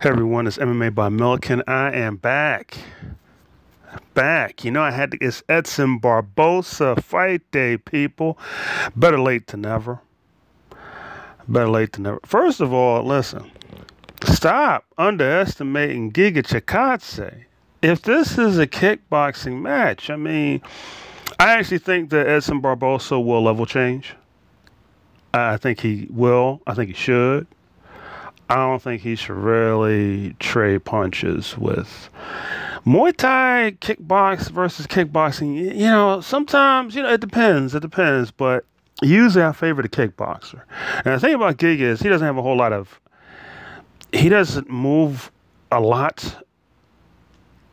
Hey everyone, it's MMA by Milikin. I am back. Back. You know, I had to, it's Edson Barboza fight day, people. Better late than never. Better late than never. First of all, listen, stop underestimating Giga Chikadze. If this is a kickboxing match, I mean, I actually think that Edson Barboza will level change. I think he will. I think he should. I don't think he should really trade punches with Muay Thai kickbox versus kickboxing. You know, sometimes you know it depends. It depends, but usually I favor the kickboxer. And the thing about Giga is he doesn't have a whole lot of. He doesn't move a lot.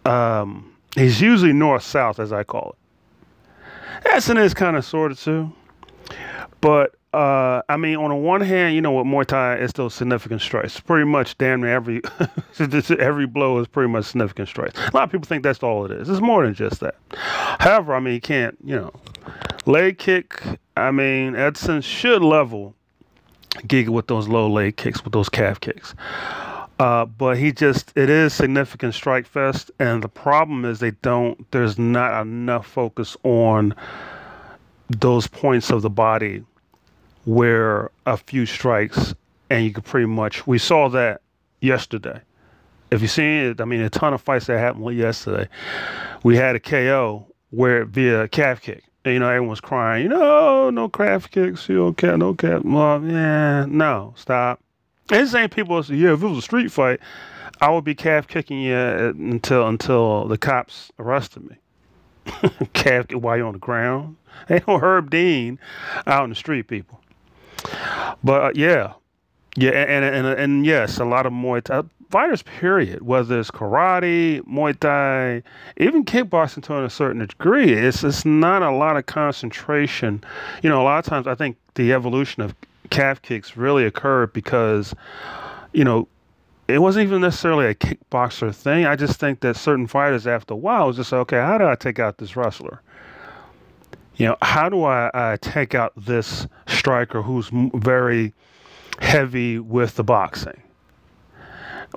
Um, he's usually north south, as I call it. Is kind of sort of too, but uh, I mean, on the one hand, you know, with Muay Thai, it's those significant strikes. Pretty much, damn near every every blow is pretty much significant strikes. A lot of people think that's all it is. It's more than just that. However, I mean, you can't, you know, leg kick. I mean, Edson should level Giga with those low leg kicks, with those calf kicks. Uh, but he just, it is significant strike fest, and the problem is they don't. There's not enough focus on those points of the body where a few strikes and you could pretty much we saw that yesterday. If you seen it, I mean a ton of fights that happened yesterday. We had a KO where via calf kick. And, you know, everyone's crying, you know, oh, no calf kicks, you don't care, no calf. Well, yeah, no, stop. And the same people say, yeah, if it was a street fight, I would be calf kicking you eh, until until the cops arrested me. calf kick while you're on the ground. Ain't no Herb Dean out in the street, people. But uh, yeah, yeah, and, and and and yes, a lot of Muay Thai fighters. Period. Whether it's karate, Muay Thai, even kickboxing to a certain degree, it's it's not a lot of concentration. You know, a lot of times I think the evolution of calf kicks really occurred because, you know, it wasn't even necessarily a kickboxer thing. I just think that certain fighters, after a while, was just okay. How do I take out this wrestler? You know, how do I, I take out this striker who's very heavy with the boxing?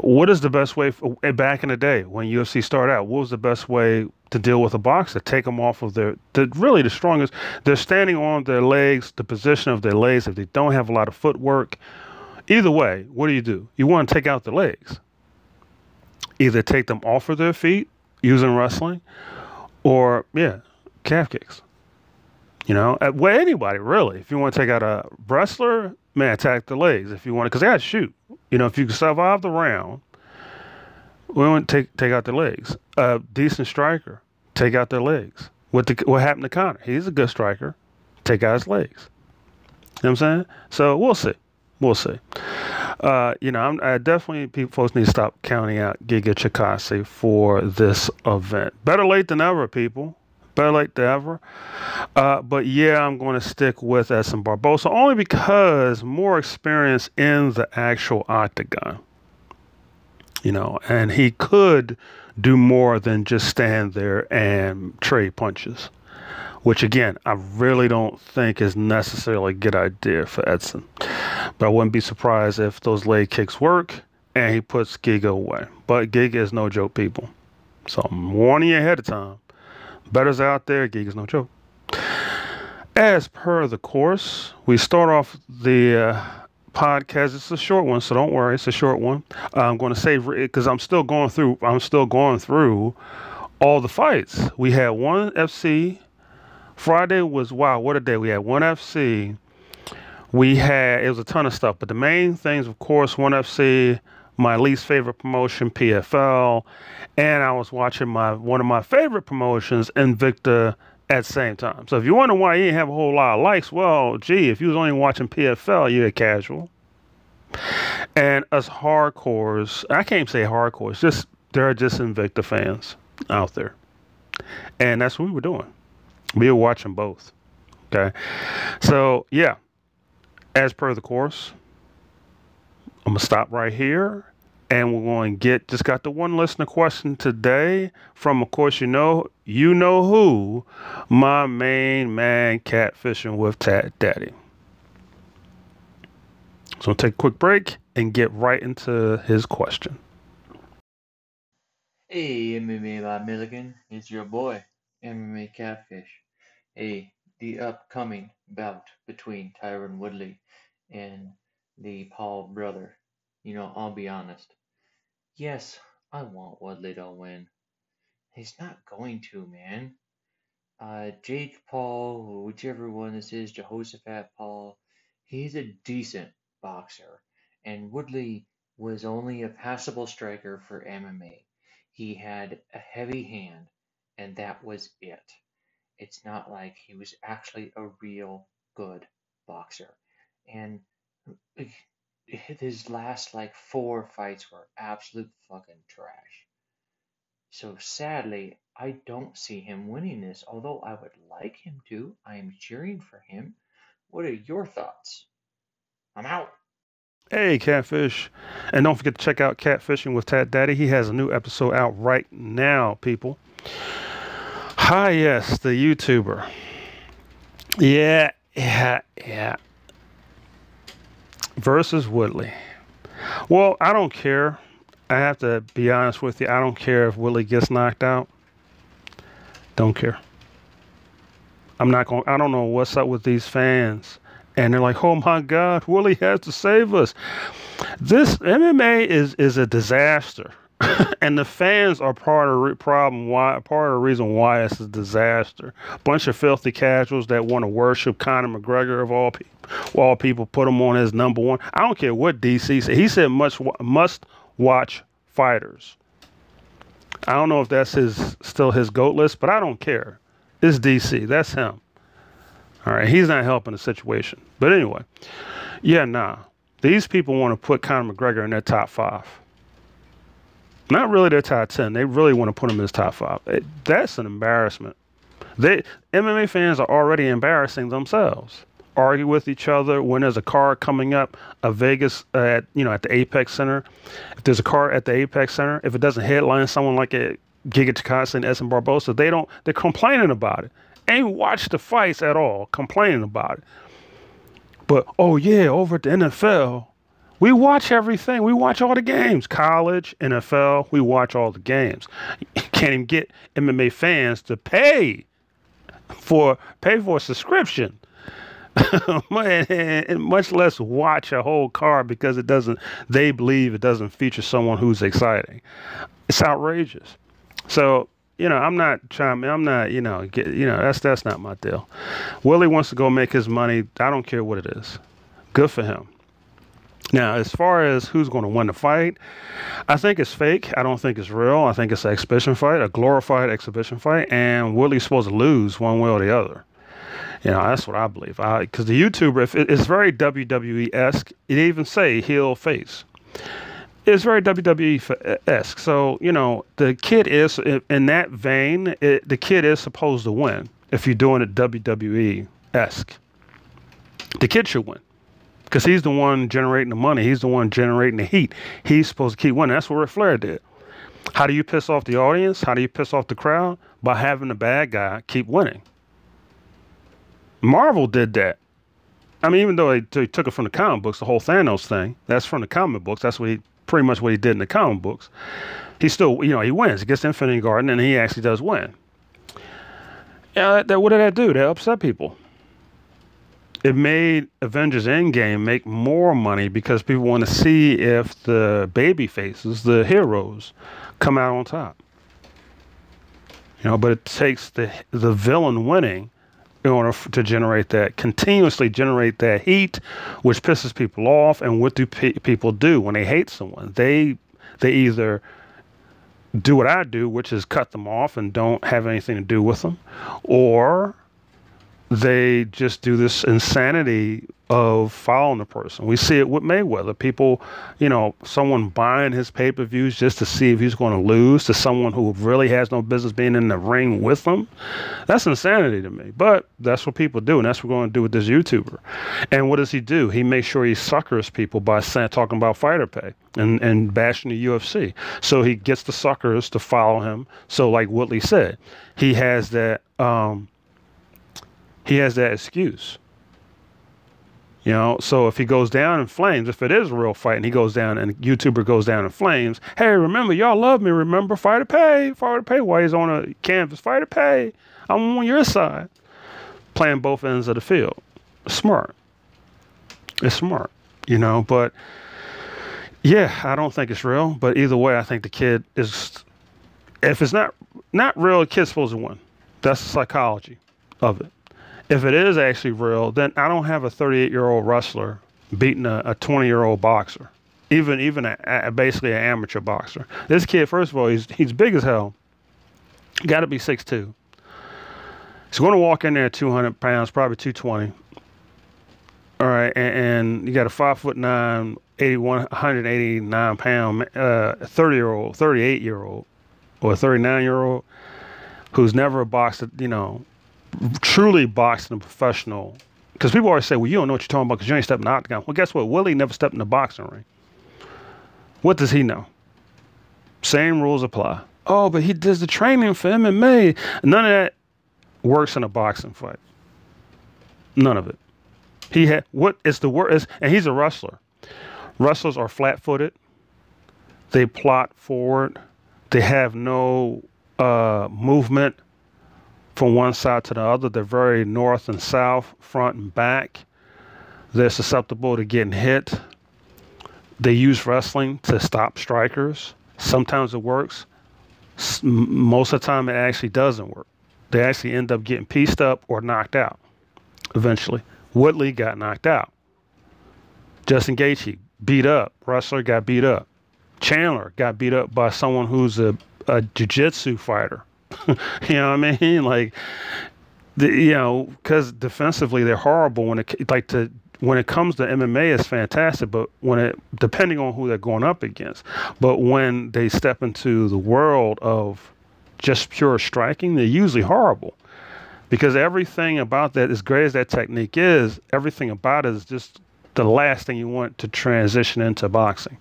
What is the best way for, eh, back in the day when UFC started out? What was the best way to deal with a boxer? Take them off of their, the, really the strongest. They're standing on their legs, the position of their legs. If they don't have a lot of footwork, either way, what do you do? You want to take out the legs. Either take them off of their feet using wrestling, or yeah, calf kicks. You know, well, anybody really. If you want to take out a wrestler, man, attack the legs. If you want to, because they got to shoot. You know, if you can survive the round, we want to take take out the legs. A decent striker, take out their legs. What the, what happened to Conor? He's a good striker. Take out his legs. You know what I'm saying? So we'll see. We'll see. Uh, you know, I'm, I definitely people folks need to stop counting out Giga Chikadze for this event. Better late than ever, people better late than ever. Uh, but yeah, I'm going to stick with Edson Barboza only because more experience in the actual octagon. You know, and he could do more than just stand there and trade punches, which again, I really don't think is necessarily a good idea for Edson. But I wouldn't be surprised if those leg kicks work and he puts Giga away. But Giga is no joke, people. So I'm warning you ahead of time. Better's out there, Giga's no joke. As per the course, we start off the uh, podcast. It's a short one, so don't worry. It's a short one. I'm going to save it because I'm still going through. I'm still going through all the fights. We had one FC. Friday was wow, what a day! We had one FC. We had it was a ton of stuff, but the main things, of course, one FC my least favorite promotion, PFL, and I was watching my one of my favorite promotions, Invicta, at the same time. So if you wonder why you didn't have a whole lot of likes, well, gee, if you was only watching PFL, you're a casual. And us hardcores, I can't say hardcores, just there are just Invicta fans out there. And that's what we were doing. We were watching both. Okay. So yeah, as per the course, I'm gonna stop right here and we're going to get just got the one listener question today from of course you know you know who my main man catfishing with tat daddy so take a quick break and get right into his question Hey, MMA Live Milikin, it's your boy, MMA Catfish. Hey, the upcoming bout between Tyron Woodley and the Paul brother. You know, I'll be honest. Yes, I want Woodley to win. He's not going to, man. Uh, Jake Paul, whichever one this is, Jehoshaphat Paul, he's a decent boxer. And Woodley was only a passable striker for MMA. He had a heavy hand, and that was it. It's not like he was actually a real good boxer. And his last like four fights were absolute fucking trash. So sadly, I don't see him winning this, although I would like him to. I am cheering for him. What are your thoughts? I'm out. Hey, Catfish. And don't forget to check out Catfishing with Tat Daddy. He has a new episode out right now, people. Hi, yes, the YouTuber. Yeah, yeah, yeah. Versus Woodley. Well, I don't care. I have to be honest with you. I don't care if Woodley gets knocked out. Don't care. I'm not going. I don't know what's up with these fans and they're like, "Oh my God, Willie has to save us." This MMA is is a disaster, and the fans are part of the problem. Why part of the reason why it's a disaster? Bunch of filthy casuals that want to worship Conor McGregor of all people. All people put him on as number one. I don't care what DC said. He said must must watch fighters. I don't know if that's his still his goat list, but I don't care. It's DC. That's him. All right, he's not helping the situation. But anyway, yeah, nah. These people want to put Conor McGregor in their top five. Not really their top ten. They really want to put them in his top five. It, that's an embarrassment. They MMA fans are already embarrassing themselves. Argue with each other when there's a car coming up, a Vegas uh, at you know at the Apex Center. If there's a car at the Apex Center, if it doesn't headline someone like a Giga Chikadze and Edson Barboza, they don't. They're complaining about it ain't watched the fights at all, complaining about it. But oh yeah, over at the NFL, we watch everything. We watch all the games. College, NFL, we watch all the games. Can't even get MMA fans to pay for pay for a subscription. and much less watch a whole card because it doesn't they believe it doesn't feature someone who's exciting. It's outrageous. So you know, I'm not trying. I'm not, you know, get, you know, that's that's not my deal. Willie wants to go make his money. I don't care what it is. Good for him. Now, as far as who's going to win the fight, I think it's fake. I don't think it's real. I think it's an exhibition fight, a glorified exhibition fight, and Willie's supposed to lose one way or the other. You know, that's what I believe. Because the YouTuber, if it, it's very WWE esque. It even say heel face it's very WWE esque. So you know, the kid is in that vein. It, the kid is supposed to win if you're doing it WWE esque. The kid should win because he's the one generating the money. He's the one generating the heat. He's supposed to keep winning. That's what Ric Flair did. How do you piss off the audience? How do you piss off the crowd? By having the bad guy keep winning. Marvel did that. I mean, even though they, took it from the comic books, the whole Thanos thing, that's from the comic books. That's what he pretty much what he did in the comic books. He still, you know, he wins. He gets Infinity Garden, and he actually does win. Yeah, that, that, what did that do? That upset people. It made Avengers Endgame make more money because people want to see if the baby faces, the heroes, come out on top. You know, but it takes the the villain winning in order to generate that, continuously generate that heat, which pisses people off. And what do pe- people do when they hate someone? They they either do what I do, which is cut them off and don't have anything to do with them, or they just do this insanity of following the person. We see it with Mayweather. People, you know, someone buying his pay per views just to see if he's going to lose to someone who really has no business being in the ring with them. That's insanity to me. But that's what people do, and that's what we're going to do with this YouTuber. And what does he do? He makes sure he suckers people by talking about fighter pay and, and bashing the UFC. So he gets the suckers to follow him. So, like Woodley said, he has that. Um, he has that excuse You know, so if he goes down in flames, if it is a real fight and he goes down and YouTuber goes down in flames, hey, remember, y'all love me. Remember, fight to pay, fight to pay. While he's on a canvas, fight to pay. I'm on your side. Playing both ends of the field. Smart. It's smart, you know, but yeah, I don't think it's real. But either way, I think the kid is, if it's not not real, the kid's supposed to win. That's the psychology of it if it is actually real, then I don't have a 38 year old wrestler beating a 20 year old boxer, even even a, a, basically an amateur boxer. This kid, first of all, he's he's big as hell. Got to be 6'2". He's going to walk in there at 200 pounds, probably 220. All right, and, and you got a five foot nine, 81, 189 pound, uh, 30 year old, 38 year old, or 39 year old who's never boxed, you know, truly boxing a professional, because people always say, well, you don't know what you're talking about because you ain't stepping in the octagon. Well, guess what? Willie never stepped in the boxing ring. What does he know? Same rules apply. Oh, but he does the training for MMA. None of that works in a boxing fight. None of it. He had what is the word is, and he's a wrestler. Wrestlers are flat-footed. They plot forward. They have no uh, movement from one side to the other. They're very north and south, front and back. They're susceptible to getting hit. They use wrestling to stop strikers. Sometimes it works. Most of the time, it actually doesn't work. They actually end up getting pieced up or knocked out eventually. Woodley got knocked out. Justin Gaethje beat up. Wrestler got beat up. Chandler got beat up by someone who's a, a jiu-jitsu fighter. you know what I mean? Like, the, you know, because defensively they're horrible when it like to when it comes to MMA, it's fantastic. But when it depending on who they're going up against, but when they step into the world of just pure striking, they're usually horrible. Because everything about that, as great as that technique is, everything about it is just the last thing you want to transition into boxing.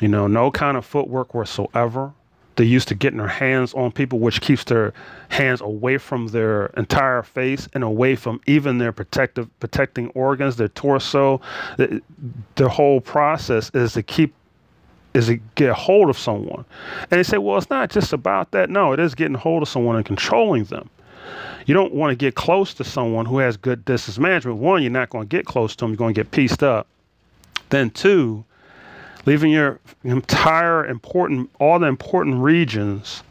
You know, no kind of footwork whatsoever. They're used to getting their hands on people, which keeps their hands away from their entire face and away from even their protective protecting organs, their torso. The, whole process is to keep is to get hold of someone. And they say, well, it's not just about that. No, it is getting hold of someone and controlling them. You don't want to get close to someone who has good distance management. One, you're not going to get close to them. You're going to get pieced up. Then two, leaving your entire important, all the important regions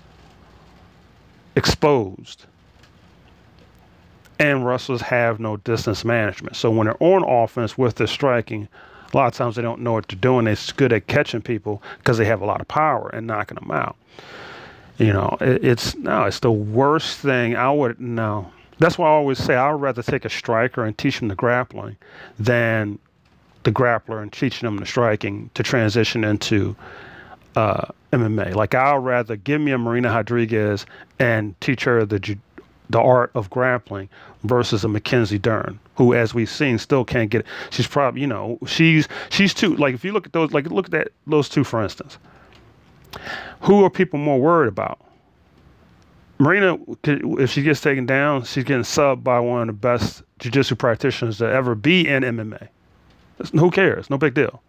exposed. And wrestlers have no distance management. So when they're on offense with their striking, a lot of times they don't know what they're doing. They're good at catching people because they have a lot of power and knocking them out. You know, it, it's no, it's the worst thing. I would no. That's why I always say I'd rather take a striker and teach him the grappling than the grappler and teaching them the striking to transition into uh, MMA. Like I'd rather give me a Marina Rodriguez and teach her the the art of grappling versus a Mackenzie Dern, who, as we've seen, still can't get it. She's probably, you know, she's she's too. Like if you look at those, like look at that those two for instance. Who are people more worried about? Marina, if she gets taken down, she's getting subbed by one of the best jiu-jitsu practitioners to ever be in MMA. Who cares? No big deal.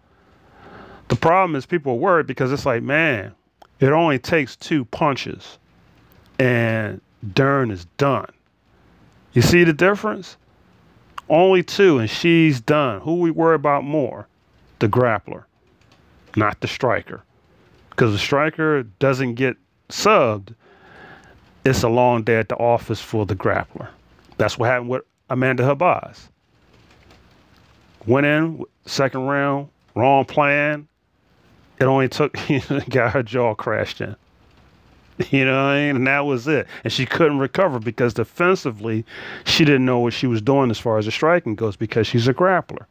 The problem is people are worried because it's like, man, it only takes two punches and Dern is done. You see the difference? Only two and she's done. Who we worry about more? The grappler, not the striker. Because the striker doesn't get subbed, it's a long day at the office for the grappler. That's what happened with Amanda Ribas. Went in second round, wrong plan. It only took got her jaw crashed in. You know what I mean? And that was it. And she couldn't recover because defensively, she didn't know what she was doing as far as the striking goes because she's a grappler.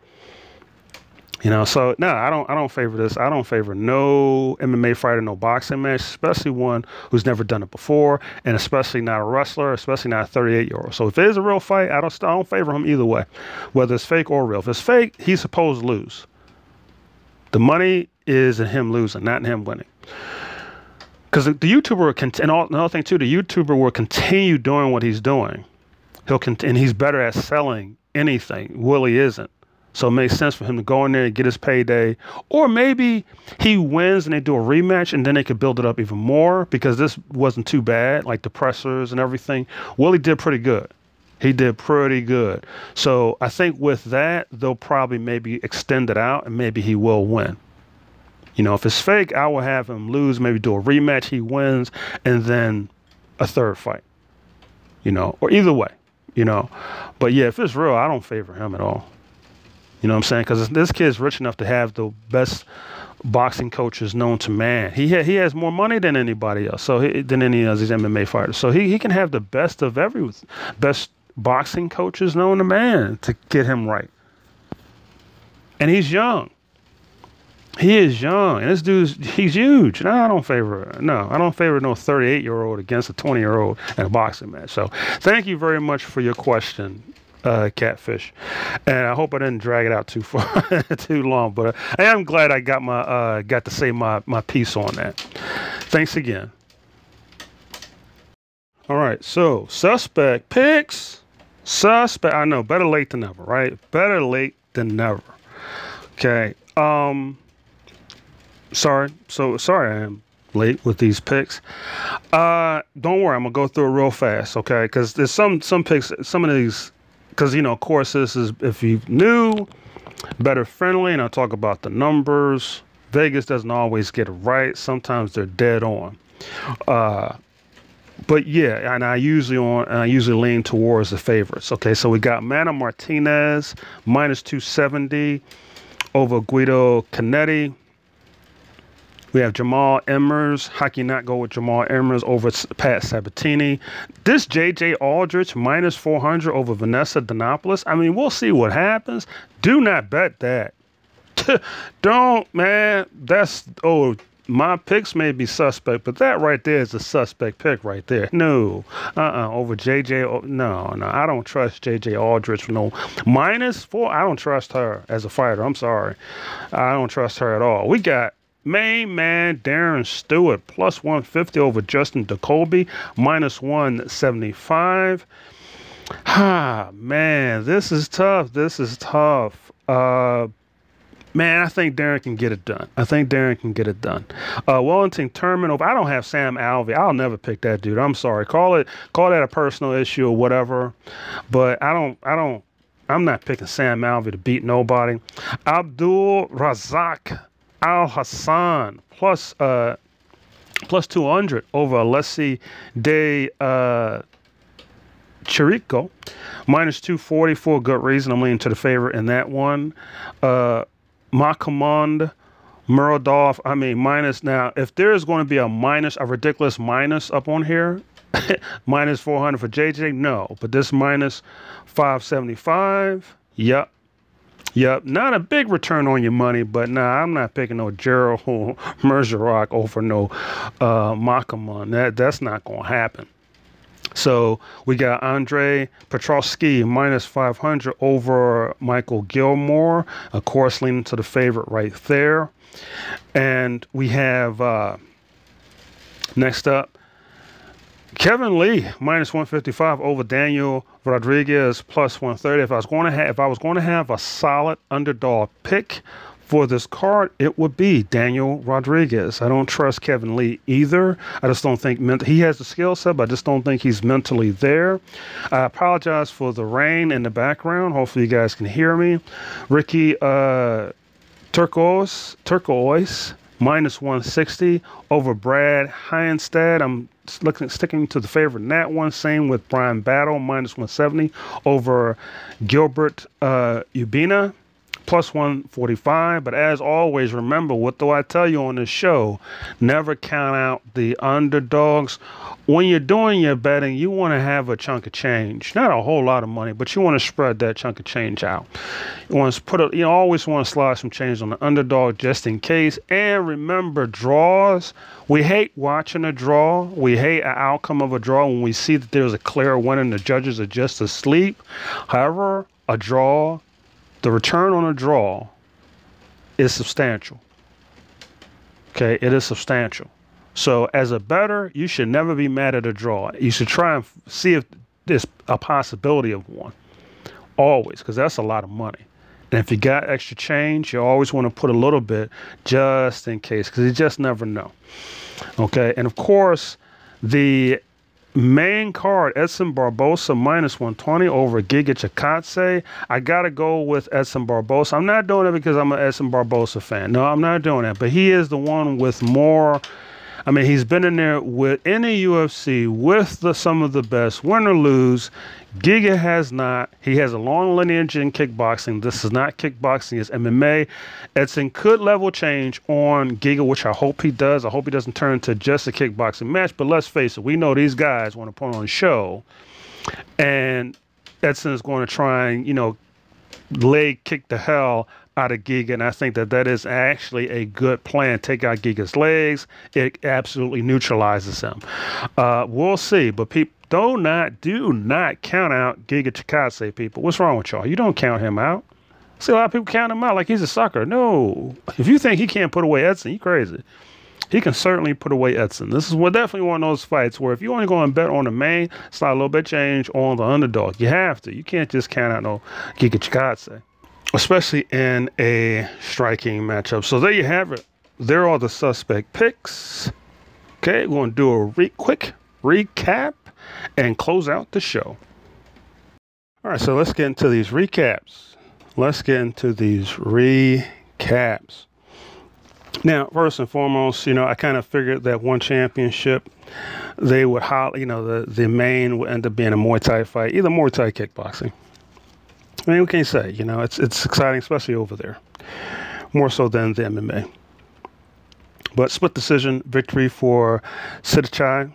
You know, so no, I don't. I don't favor this. I don't favor no MMA fighter, no boxing match, especially one who's never done it before, and especially not a wrestler, especially not a 38 year old. So if it is a real fight, I don't. I don't favor him either way, whether it's fake or real. If it's fake, he's supposed to lose. The money is in him losing, not in him winning. Because the, YouTuber can, and all, another thing too, the YouTuber will continue doing what he's doing. He'll cont- and he's better at selling anything. Willie isn't. So it makes sense for him to go in there and get his payday. Or maybe he wins and they do a rematch and then they could build it up even more because this wasn't too bad, like the pressers and everything. Willie did pretty good. He did pretty good. So I think with that, they'll probably maybe extend it out and maybe he will win. You know, if it's fake, I will have him lose, maybe do a rematch, he wins, and then a third fight. You know, or either way, you know. But yeah, if it's real, I don't favor him at all. You know what I'm saying? Because this kid's rich enough to have the best boxing coaches known to man. He ha- he has more money than anybody else. So he, than any of these MMA fighters. So he, he can have the best of every best boxing coaches known to man to get him right. And he's young. He is young, and this dude's he's huge. No, I don't favor. No, I don't favor no 38 year old against a 20 year old in a boxing match. So, thank you very much for your question, uh, catfish, and I hope I didn't drag it out too far, too long. But uh, I am glad I got my uh, got to say my my piece on that. Thanks again. All right, so suspect picks. Suspect. I know better late than never, right? Better late than never. Okay. Um. Sorry. So sorry I am late with these picks. Uh, don't worry, I'm gonna go through it real fast, okay? Because there's some some picks, some of these because you know, of course, this is if you new, better friendly, and i'll talk about the numbers. Vegas doesn't always get it right. Sometimes they're dead on. Uh, but yeah, and I usually on I usually lean towards the favorites. Okay, so we got Mana Martinez minus 270 over Guido Cannetti we have Jamall Emmers. How can you not go with Jamall Emmers over Pat Sabatini? This JJ Aldrich minus 400 over Vanessa Demopoulos. I mean, we'll see what happens. Do not bet that. Don't, man. That's, oh, my picks may be suspect, but that right there is a suspect pick right there. No, uh uh-uh, uh over JJ. No, no, I don't trust JJ Aldrich. No, minus four. I don't trust her as a fighter. I'm sorry. I don't trust her at all. We got Main man Darren Stewart plus 150 over Dustin Jacoby minus 175. Ah, man, this is tough. This is tough. Uh, man, I think Darren can get it done. I think Darren can get it done. Uh, Wellington over. I don't have Sam Alvey. I'll never pick that dude. I'm sorry. Call it call that a personal issue or whatever. But I don't. I don't. I'm not picking Sam Alvey to beat nobody. Abdul Razak Al Hassan plus uh plus 200 over Alessi de uh, Chirico. Minus 240 for a good reason. I'm leaning to the favorite in that one. Uh, Makhmud Muradov. I mean, minus. Now, if there is going to be a minus, a ridiculous minus up on here, minus 400 for JJ, no. But this minus 575, yep. Yep, not a big return on your money, but nah, I'm not picking no Gerald Meerschaert over no uh, Makamon. That that's not gonna happen. So we got Andre Petroski minus 500 over Michael Gilmore, of course, leaning to the favorite right there. And we have uh, next up Kevin Lee minus 155 over Daniel Rodriguez plus 130. If I was going to have if I was going to have a solid underdog pick for this card, it would be Daniel Rodriguez. I don't trust Kevin Lee either. I just don't think ment- he has the skill set, but I just don't think he's mentally there. I apologize for the rain in the background. Hopefully, you guys can hear me. Ricky uh, Turcos, Turquoise minus 160 over Brad Hiestand. I'm looking sticking to the favorite in that one. Same with Bryan Battle minus 170 over Gilbert uh, Urbina plus 145. But as always, remember what do I tell you on this show? Never count out the underdogs. When you're doing your betting, you want to have a chunk of change, not a whole lot of money, but you want to spread that chunk of change out. You want to put a, you always want to slide some change on the underdog just in case. And remember, draws. We hate watching a draw. We hate an outcome of a draw when we see that there's a clear winner and the judges are just asleep. However, a draw the return on a draw is substantial. Okay, it is substantial. So as a better, you should never be mad at a draw. You should try and see if there's a possibility of one. always, because that's a lot of money. And if you got extra change, you always want to put a little bit just in case, because you just never know. Okay, and of course, the main card Edson Barboza minus 120 over Giga Chikadze. I gotta go with Edson Barboza. I'm not doing it because I'm an Edson Barboza fan. No, I'm not doing that. But he is the one with more I mean, he's been in there with the UFC with the some of the best, win or lose. Giga has not. He has a long lineage in kickboxing. This is not kickboxing, it's MMA. Edson could level change on Giga, which I hope he does. I hope he doesn't turn to just a kickboxing match. But let's face it, we know these guys want to put on a show. And Edson is going to try and, you know, leg kick the hell out of Giga, and I think that that is actually a good plan. Take out Giga's legs; it absolutely neutralizes him. Uh, we'll see, but people do not do not count out Giga Chikadze. People, what's wrong with y'all? You don't count him out. See a lot of people count him out like he's a sucker. No, if you think he can't put away Edson, you crazy. He can certainly put away Edson. This is what definitely one of those fights where if you only go and bet on the main, slide a little bit change on the underdog. You have to. You can't just count out no Giga Chikadze especially in a striking matchup. So there you have it. There are the suspect picks. Okay, we're going to do a re- quick recap and close out the show. All right, so let's get into these recaps. Let's get into these recaps. Now, first and foremost, you know, I kind of figured that one championship, they would, you know, the, the main would end up being a Muay Thai fight, either Muay Thai kickboxing. I mean, what can you say? You know, it's it's exciting, especially over there, more so than the MMA. But split decision victory for Sitthichai.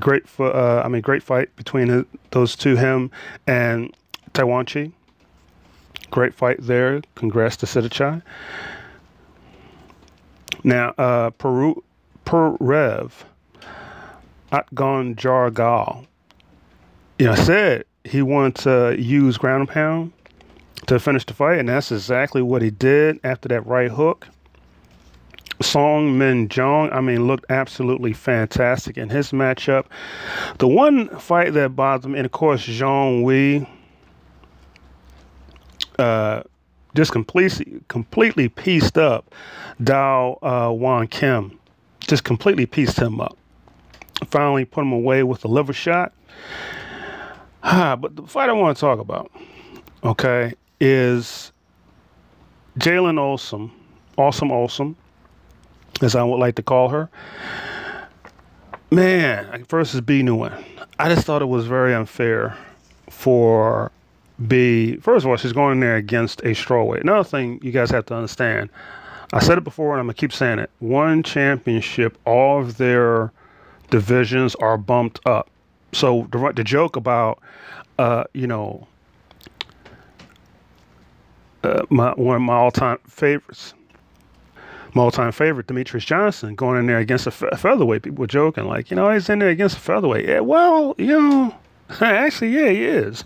Great for uh, I mean, great fight between those two, him and Taiwanchi. Great fight there. Congrats to Sitthichai. Now, uh, Peru, Perev, Atgon Jargal. You know, said he wanted to use ground and pound to finish the fight, and that's exactly what he did after that right hook. Song Min Jong, I mean, looked absolutely fantastic in his matchup. The one fight that bothered me, and of course, Zhang Wei uh, just completely, completely pieced up Dao uh, Wan Kim. Just completely pieced him up. Finally put him away with a liver shot. Ah, but the fight I want to talk about, okay, is Jalen Olson, Awesome Awesome, as I would like to call her. Man, versus B Nguyen. I just thought it was very unfair for B. First of all, she's going in there against a strawweight. Another thing you guys have to understand. I said it before, and I'm gonna keep saying it. One championship, all of their divisions are bumped up. So the, the joke about, uh, you know, uh, my one of my all-time favorites, my all-time favorite, Demetrious Johnson, going in there against a featherweight. People were joking like, you know, he's in there against a featherweight. Yeah, well, you know, actually, yeah, he is.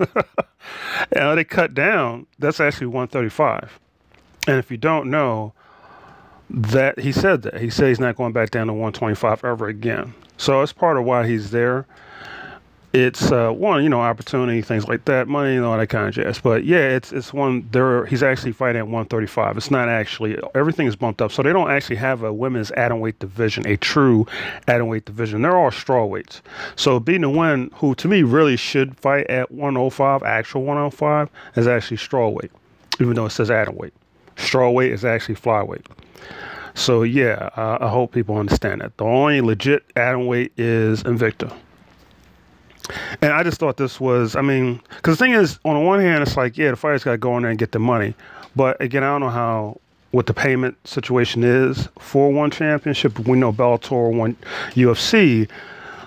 and they cut down. That's actually 135. And if you don't know, that he said that he said he's not going back down to 125 ever again. So it's part of why he's there it's uh, one, you know, opportunity, things like that, money, and all that kind of jazz. But yeah, it's it's one. There, he's actually fighting at 135. It's not actually everything is bumped up, so they don't actually have a women's atomweight division, a true atomweight division. They're all strawweights. So being the one who to me really should fight at 105, actual 105, is actually strawweight, even though it says atomweight. Strawweight is actually flyweight. So yeah, uh, I hope people understand that. The only legit atomweight is Invicta. And I just thought this was, I mean, because the thing is, on the one hand, it's like, yeah, the fighters got to go in there and get the money. But again, I don't know how, what the payment situation is for one championship. We know Bellator, one UFC,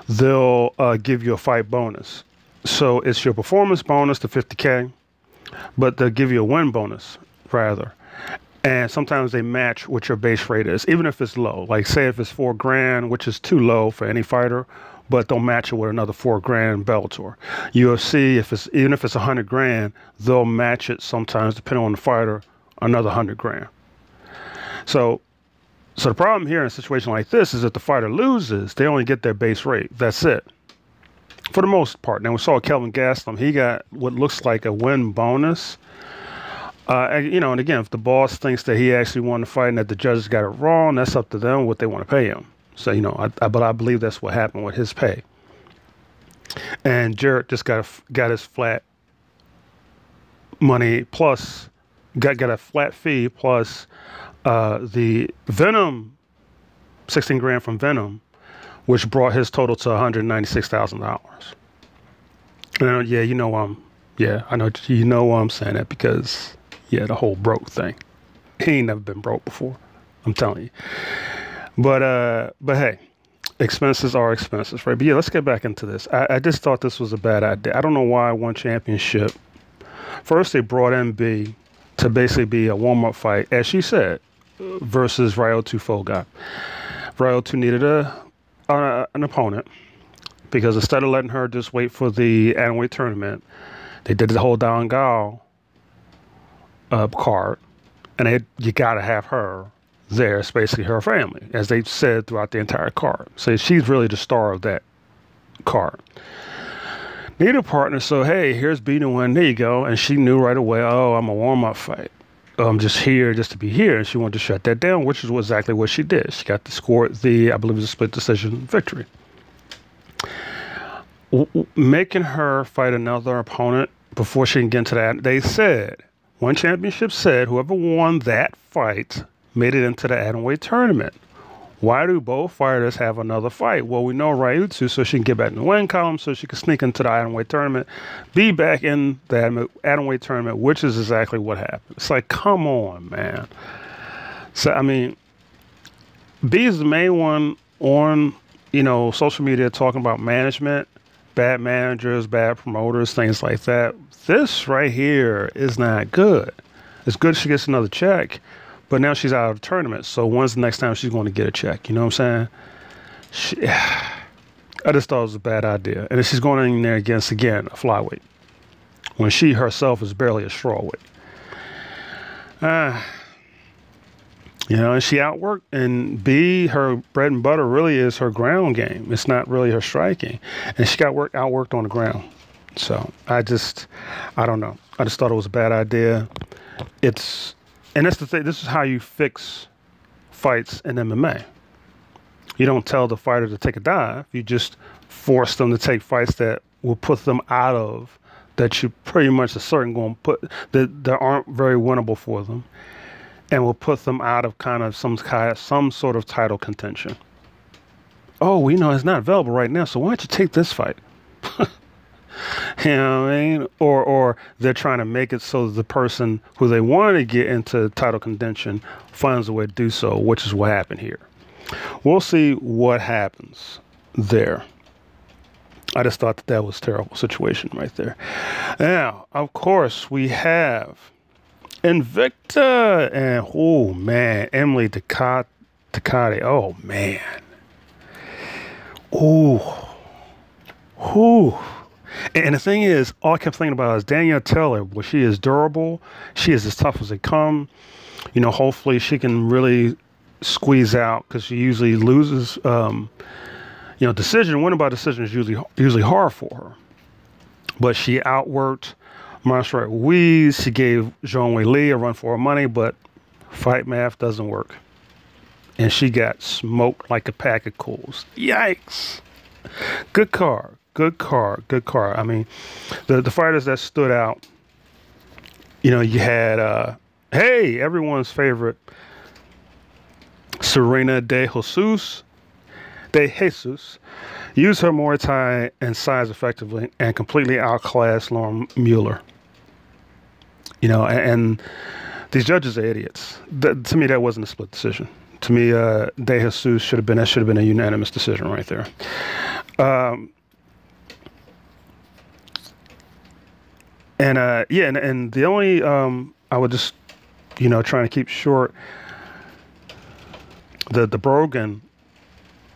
they'll uh, give you a fight bonus. So it's your performance bonus the 50K, but they'll give you a win bonus, rather. And sometimes they match what your base rate is, even if it's low. Like, say, if it's four grand, which is too low for any fighter, but they'll match it with another four grand Bellator. UFC, if it's even if it's a hundred grand, they'll match it sometimes depending on the fighter, another hundred grand. So, so the problem here in a situation like this is that the fighter loses, they only get their base rate. That's it. for the most part. Now we saw Kelvin Gastelum; he got what looks like a win bonus. Uh, you know, and again, if the boss thinks that he actually won the fight and that the judges got it wrong, that's up to them what they want to pay him. So you know, I, I, but I believe that's what happened with his pay. And Jarrett just got a, got his flat money plus got got a flat fee plus uh, the Venum, sixteen grand from Venum, which brought his total to one hundred ninety six thousand dollars. And yeah, you know um, yeah, I know you know why I'm saying that because yeah, the whole broke thing. He ain't never been broke before. I'm telling you. But uh, but hey, expenses are expenses, right? But yeah, let's get back into this. I, I just thought this was a bad idea. I don't know why one championship. First, they brought in B to basically be a warm up fight, as she said, versus Ritu Phogat. Ritu needed a, a, an opponent because instead of letting her just wait for the Atomweight tournament, they did the whole Dong Gao uh, card, and they, you got to have her there. It's basically her family, as they said throughout the entire card. So she's really the star of that card. Need a partner, so hey, here's beating one. There you go. And she knew right away, oh, I'm a warm up fight. I'm just here just to be here. And she wanted to shut that down, which is exactly what she did. She got to score the, I believe it was a split decision victory. W- making her fight another opponent before she can get into that, they said, one championship said whoever won that fight made it into the atomweight tournament. Why do both fighters have another fight? Well, we know Ritu so she can get back in the win column so she can sneak into the atomweight tournament, be back in the atomweight tournament, which is exactly what happened. It's like, come on, man. So, I mean, B is the main one on, you know, social media talking about management, bad managers, bad promoters, things like that. This right here is not good. It's good she gets another check, but now she's out of the tournament. So when's the next time she's going to get a check? You know what I'm saying? She, I just thought it was a bad idea. And she's going in there against, again, a flyweight when she herself is barely a strawweight. Uh, you know, and she outworked, and B, her bread and butter really is her ground game. It's not really her striking. And she got work, outworked on the ground. So I just, I don't know. I just thought it was a bad idea. It's and that's the thing. This is how you fix fights in MMA. You don't tell the fighter to take a dive. You just force them to take fights that will put them out of that you pretty much are certain going to put that, that aren't very winnable for them, and will put them out of kind of some kind some sort of title contention. Oh, we know it's not available right now, so why don't you take this fight? You know what I mean? Or or they're trying to make it so the person who they want to get into title contention finds a way to do so, which is what happened here. We'll see what happens there. I just thought that that was a terrible situation right there. Now, of course, we have Invicta and oh man, Emily Ducote. Oh man. Oh. Whew. And the thing is, all I kept thinking about is Danielle Taylor. Well, she is durable. She is as tough as they come. You know, hopefully she can really squeeze out because she usually loses. Um, you know, decision winning by decision is usually usually hard for her. But she outworked Montserrat Ruiz. She gave Zhang Wei a run for her money, but fight math doesn't work. And she got smoked like a pack of coals. Yikes. Good card good car, good car. I mean, the the fighters that stood out. You know, you had uh, hey, everyone's favorite Serena de Jesus, de Jesus, used her Muay Thai and size effectively and completely outclassed Lauren Mueller. You know, and, and these judges are idiots. To me, that wasn't a split decision. To me, uh, De Jesus should have been that should have been a unanimous decision right there. Um, and uh, yeah, and, and the only um, I would just you know trying to keep short the the Brogan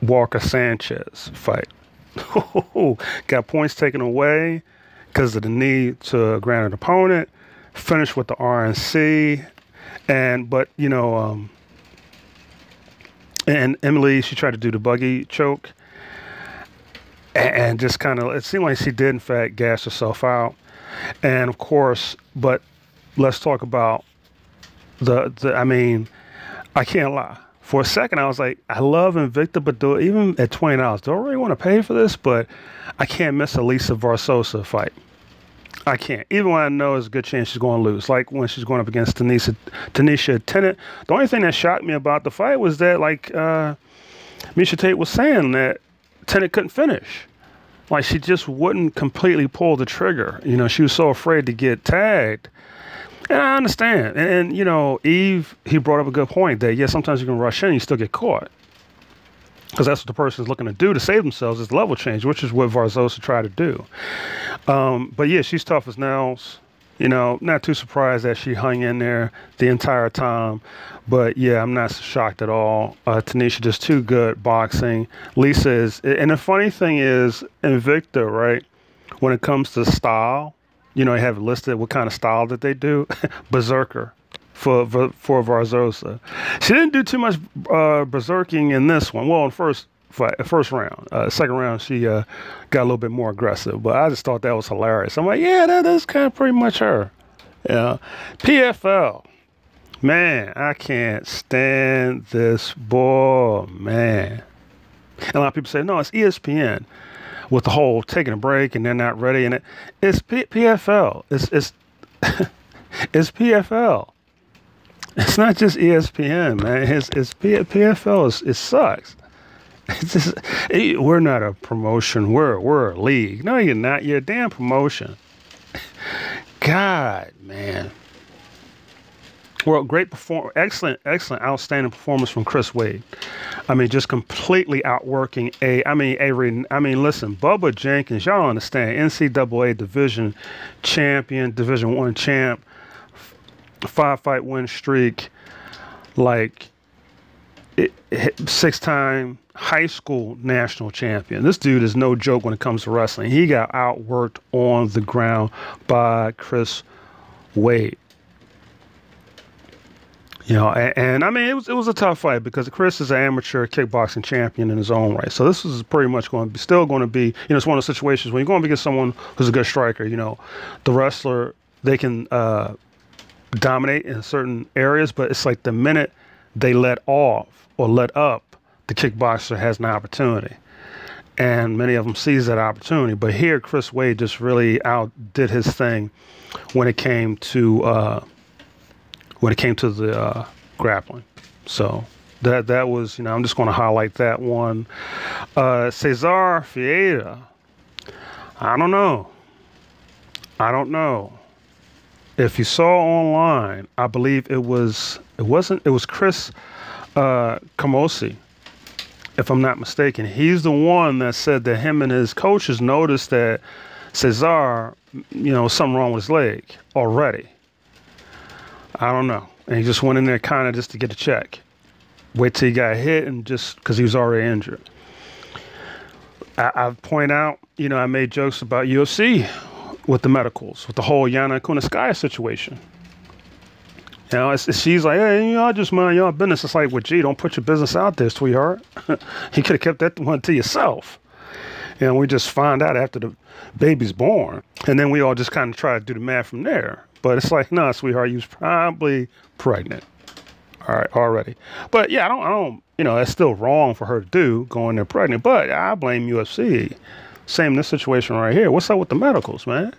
Walker Sanchez fight. Got points taken away because of the need to grant an opponent. Finished with the RNC, and but you know, um, and Emily she tried to do the buggy choke. and, and just kind of it seemed like she did in fact gas herself out. And of course, but let's talk about the the. I mean, I can't lie. For a second, I was like, I love Invicta, but do even at twenty dollars, do I really want to pay for this? But I can't miss a Lisa Verzosa fight. I can't. Even when I know there's a good chance she's going to lose, like when she's going up against Tanisha, Tanisha Tennant. The only thing that shocked me about the fight was that, like uh, Miesha Tate was saying, that Tennant couldn't finish. Like she just wouldn't completely pull the trigger. You know, she was so afraid to get tagged. And I understand. And, and you know, Eve, he brought up a good point that, yeah, sometimes you can rush in and you still get caught because that's what the person is looking to do to save themselves is level change, which is what Verzosa tried to do. Um, but yeah, she's tough as nails. You know, not too surprised that she hung in there the entire time. But yeah, I'm not shocked at all. Uh, Taneisha just too good boxing. Lisa is, and the funny thing is, Invicta, right? When it comes to style, you know, they have listed what kind of style that they do. Berserker for for Verzosa. She didn't do too much uh, berserking in this one. Well, in first first round, uh, second round she uh, got a little bit more aggressive. But I just thought that was hilarious. I'm like, yeah, that is kind of pretty much her. Yeah, PFL. Man, I can't stand this boy, man. And a lot of people say, no, it's ESPN with the whole taking a break and they're not ready. And it, it's P- PFL. It's, it's, it's PFL. It's not just ESPN, man. It's, it's P- PFL. Is, it sucks. Just, we're not a promotion. We're we're a league. No, you're not. You're a damn promotion. God, man. Well, great perform, excellent, excellent, outstanding performance from Chris Wade. I mean, just completely outworking a. I mean, a. I mean, listen, Bubba Jenkins. Y'all understand? NCAA division champion, Division One champ, five fight win streak, like six time high school national champion. This dude is no joke when it comes to wrestling. He got outworked on the ground by Chris Wade. You know, and, and, I mean, it was it was a tough fight because Chris is an amateur kickboxing champion in his own right. So this is pretty much going to be still going to be, you know, it's one of those situations when you're going to get someone who's a good striker. You know, the wrestler they can uh, dominate in certain areas, but it's like the minute they let off or let up, the kickboxer has an opportunity. And many of them seize that opportunity. But here, Chris Wade just really outdid his thing when it came to uh, when it came to the uh, grappling. So that that was, you know, I'm just going to highlight that one. Uh, Cesar Fiera. I don't know. I don't know if you saw online, I believe it was it wasn't it was Chris uh, Camosy, if I'm not mistaken. He's the one that said that him and his coaches noticed that Cesar, you know, something wrong with his leg already. I don't know, and he just went in there kind of just to get a check. Wait till he got hit and just because he was already injured. I, I point out, you know, I made jokes about UFC with the medicals, with the whole Yana Kunitskaya situation. You know, it's, it's, she's like, hey, you know, I just mind your business. It's like, well, gee, don't put your business out there, sweetheart. you could have kept that one to yourself. And we just find out after the baby's born. And then we all just kind of try to do the math from there. But it's like, no, nah, sweetheart, you was probably pregnant. All right, already. But yeah, I don't, I don't, you know, that's still wrong for her to do, going there pregnant. But I blame UFC. Same this situation right here. What's up with the medicals, man?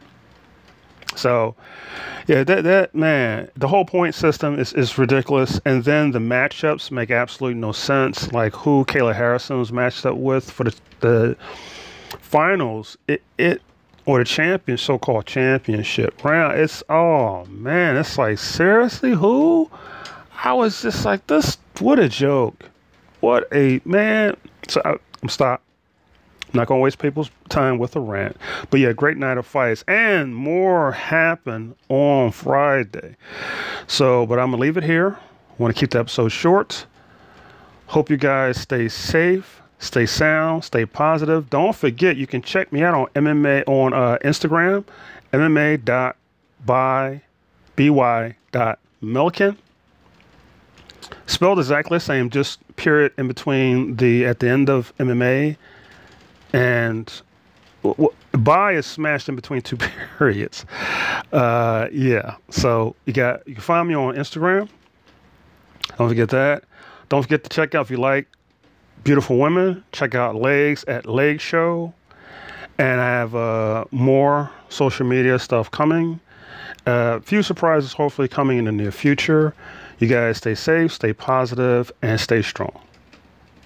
So, yeah, that that man, the whole point system is, is ridiculous, and then the matchups make absolutely no sense. Like who Kayla Harrison was matched up with for the the finals, it it or the champion so-called championship round. It's oh man, it's like seriously who? I was just like this. What a joke! What a man. So I, I'm stop. I'm not to waste people's time with a rant. But yeah, great night of fights. And more happen on Friday. So, but I'm to leave it here. To keep the episode short. Hope you guys stay safe, stay sound, stay positive. Don't forget, you can check me out on MMA on uh, Instagram, mma.by.by.milikin. Spelled exactly the same, just period in between the at the end of MMA and By is smashed in between two periods. Uh, yeah. So you got you can find me on Instagram. Don't forget that. Don't forget to check out if you like beautiful women. Check out Legs at Leg Show, and I have uh, more social media stuff coming. A uh, few surprises hopefully coming in the near future. You guys stay safe, stay positive, and stay strong.